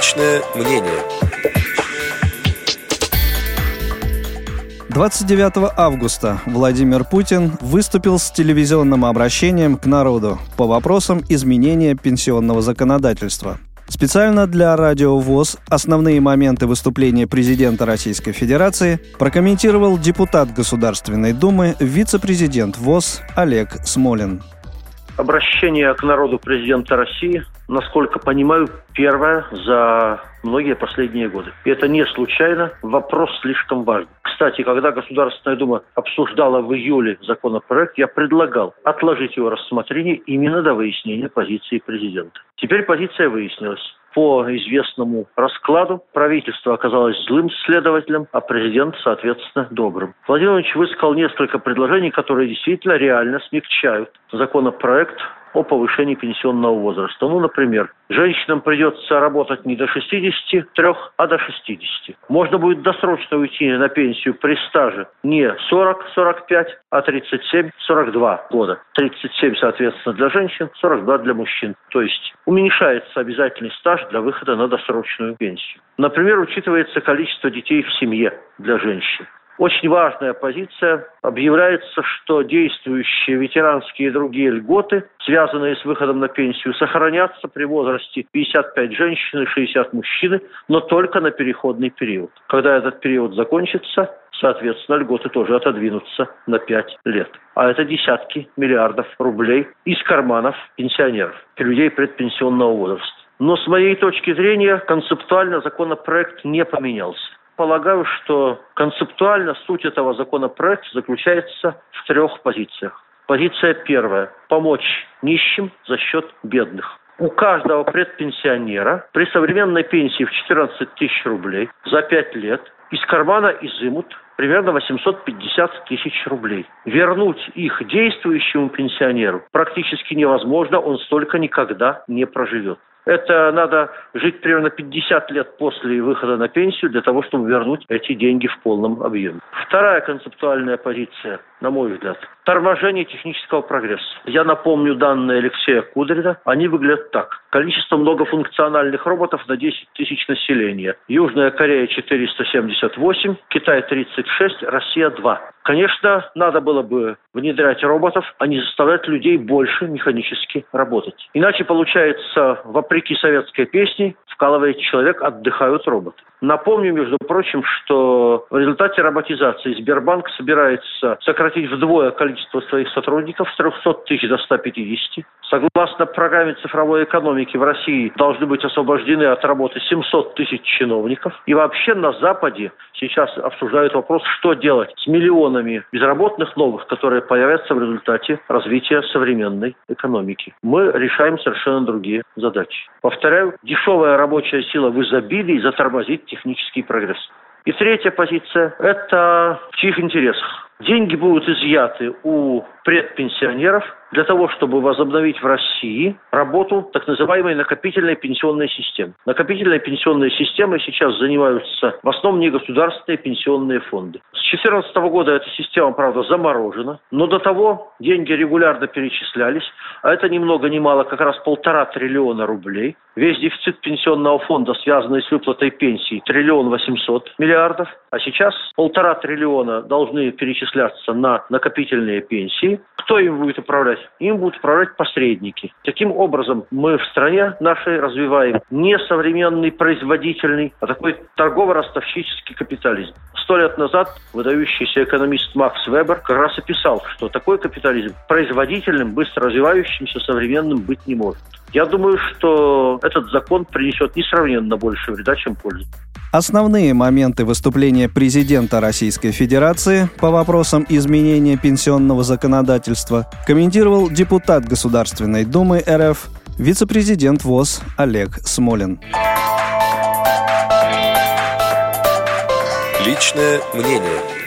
Личное мнение. 29 августа Владимир Путин выступил с телевизионным обращением к народу по вопросам изменения пенсионного законодательства. Специально для Радио ВОЗ основные моменты выступления президента Российской Федерации прокомментировал депутат Государственной Думы, вице-президент ВОЗ Олег Смолин. Обращение к народу президента России, насколько понимаю, первое за многие последние годы. И это не случайно, вопрос слишком важный. Кстати, когда Государственная Дума обсуждала в июле законопроект, я предлагал отложить его рассмотрение именно до выяснения позиции президента. Теперь позиция выяснилась по известному раскладу правительство оказалось злым следователем, а президент, соответственно, добрым. Владимир Владимирович высказал несколько предложений, которые действительно реально смягчают законопроект о повышении пенсионного возраста. Ну, например, женщинам придется работать не до 63, а до 60. Можно будет досрочно уйти на пенсию при стаже не 40-45, а 37-42 года. 37, соответственно, для женщин, 42 для мужчин. То есть уменьшается обязательный стаж для выхода на досрочную пенсию. Например, учитывается количество детей в семье для женщин. Очень важная позиция. Объявляется, что действующие ветеранские и другие льготы, связанные с выходом на пенсию, сохранятся при возрасте 55 женщин и 60 мужчин, но только на переходный период. Когда этот период закончится, соответственно, льготы тоже отодвинутся на 5 лет. А это десятки миллиардов рублей из карманов пенсионеров, людей предпенсионного возраста. Но с моей точки зрения концептуально законопроект не поменялся полагаю, что концептуально суть этого законопроекта заключается в трех позициях. Позиция первая – помочь нищим за счет бедных. У каждого предпенсионера при современной пенсии в 14 тысяч рублей за 5 лет из кармана изымут примерно 850 тысяч рублей. Вернуть их действующему пенсионеру практически невозможно, он столько никогда не проживет. Это надо жить примерно 50 лет после выхода на пенсию для того, чтобы вернуть эти деньги в полном объеме. Вторая концептуальная позиция, на мой взгляд, торможение технического прогресса. Я напомню данные Алексея Кудрина. Они выглядят так. Количество многофункциональных роботов на 10 тысяч населения. Южная Корея 478, Китай 36, Россия 2. Конечно, надо было бы внедрять роботов, а не заставлять людей больше механически работать. Иначе получается, вопреки советской песне, вкалывает человек, отдыхают роботы. Напомню, между прочим, что в результате роботизации Сбербанк собирается сократить вдвое количество своих сотрудников с 300 тысяч до 150. Согласно программе цифровой экономики в России должны быть освобождены от работы 700 тысяч чиновников. И вообще на Западе сейчас обсуждают вопрос, что делать с миллионами безработных новых, которые появятся в результате развития современной экономики. Мы решаем совершенно другие задачи. Повторяю, дешевая рабочая сила в изобилии затормозит технический прогресс. И третья позиция – это в чьих интересах. Деньги будут изъяты у предпенсионеров для того, чтобы возобновить в России работу так называемой накопительной пенсионной системы. Накопительной пенсионной системой сейчас занимаются в основном негосударственные пенсионные фонды. С 2014 года эта система, правда, заморожена, но до того деньги регулярно перечислялись, а это ни много ни мало как раз полтора триллиона рублей. Весь дефицит пенсионного фонда, связанный с выплатой пенсий, триллион восемьсот миллиардов, а сейчас полтора триллиона должны перечисляться на накопительные пенсии. Кто им будет управлять? Им будут управлять посредники. Таким образом, мы в стране нашей развиваем не современный производительный, а такой торгово-ростовщический капитализм. Сто лет назад выдающийся экономист Макс Вебер как раз описал, что такой капитализм производительным, быстро развивающимся, современным быть не может. Я думаю, что этот закон принесет несравненно больше вреда, чем пользы. Основные моменты выступления президента Российской Федерации по вопросам изменения пенсионного законодательства комментировал депутат Государственной Думы РФ, вице-президент ВОЗ Олег Смолин. Личное мнение.